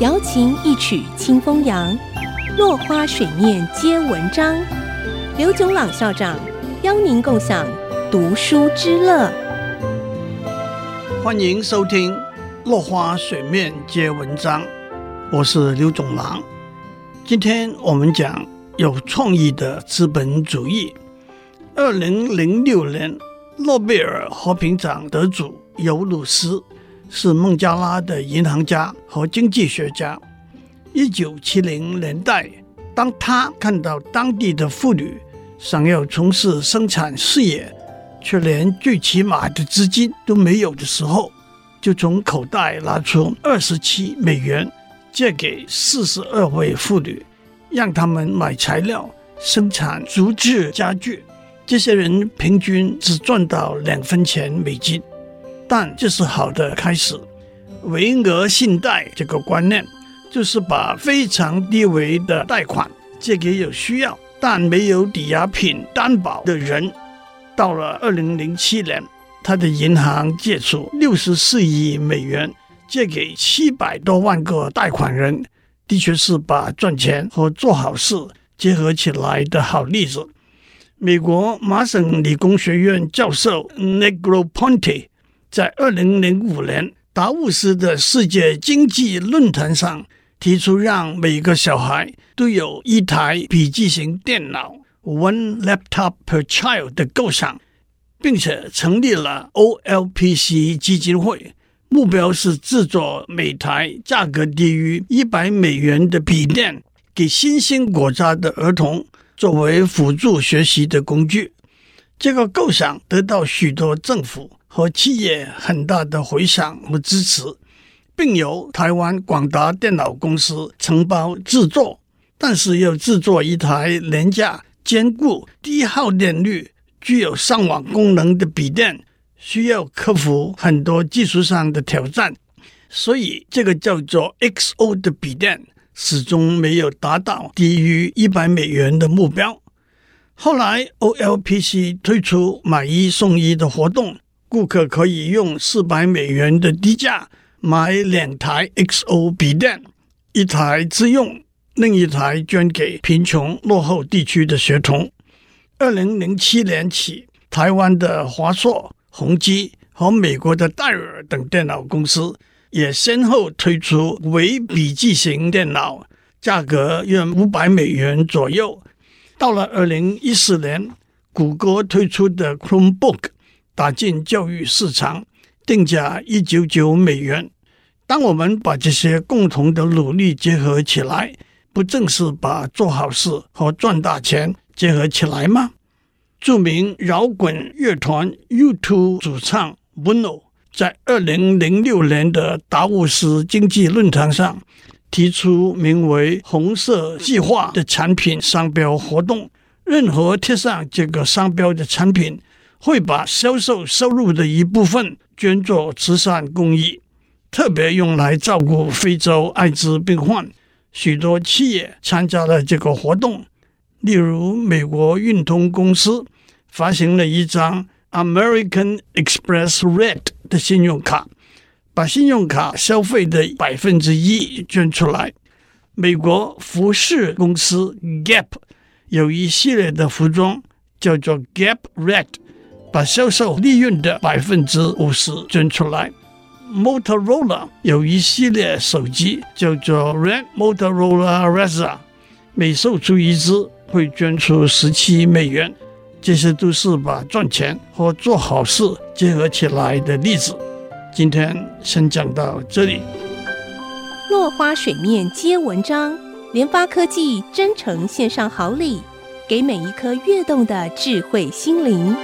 瑶琴一曲清风扬，落花水面皆文章。刘炯朗校长邀您共享读书之乐。欢迎收听《落花水面皆文章》，我是刘炯朗。今天我们讲有创意的资本主义。二零零六年诺贝尔和平奖得主尤鲁斯。是孟加拉的银行家和经济学家。一九七零年代，当他看到当地的妇女想要从事生产事业，却连最起码的资金都没有的时候，就从口袋拿出二十七美元借给四十二位妇女，让他们买材料生产竹制家具。这些人平均只赚到两分钱美金。但这是好的开始。微额信贷这个观念，就是把非常低微的贷款借给有需要但没有抵押品担保的人。到了二零零七年，他的银行借出六十四亿美元借给七百多万个贷款人，的确是把赚钱和做好事结合起来的好例子。美国麻省理工学院教授 Negroponte。在二零零五年达沃斯的世界经济论坛上，提出让每个小孩都有一台笔记型电脑 （One Laptop per Child） 的构想，并且成立了 OLPC 基金会，目标是制作每台价格低于一百美元的笔电，给新兴国家的儿童作为辅助学习的工具。这个构想得到许多政府。和企业很大的回响和支持，并由台湾广达电脑公司承包制作。但是要制作一台廉价、坚固、低耗电率、具有上网功能的笔电，需要克服很多技术上的挑战。所以，这个叫做 XO 的笔电始终没有达到低于一百美元的目标。后来，OLPC 推出买一送一的活动。顾客可以用四百美元的低价买两台 XO 笔电，一台自用，另一台捐给贫穷落后地区的学童。二零零七年起，台湾的华硕、宏基和美国的戴尔等电脑公司也先后推出微笔记型电脑，价格约五百美元左右。到了二零一四年，谷歌推出的 Chromebook。打进教育市场，定价一九九美元。当我们把这些共同的努力结合起来，不正是把做好事和赚大钱结合起来吗？著名摇滚乐团 U2 主唱 Bono 在二零零六年的达沃斯经济论坛上提出名为“红色计划”的产品商标活动，任何贴上这个商标的产品，会把销售收入的一部分捐作慈善公益，特别用来照顾非洲艾滋病患。许多企业参加了这个活动，例如美国运通公司发行了一张 American Express Red 的信用卡，把信用卡消费的百分之一捐出来。美国服饰公司 Gap 有一系列的服装叫做 Gap Red。把销售利润的百分之五十捐出来。Motorola 有一系列手机叫做 Red Motorola Razr，每售出一支会捐出十七美元。这些都是把赚钱和做好事结合起来的例子。今天先讲到这里。落花水面皆文章，联发科技真诚献上好礼，给每一颗跃动的智慧心灵。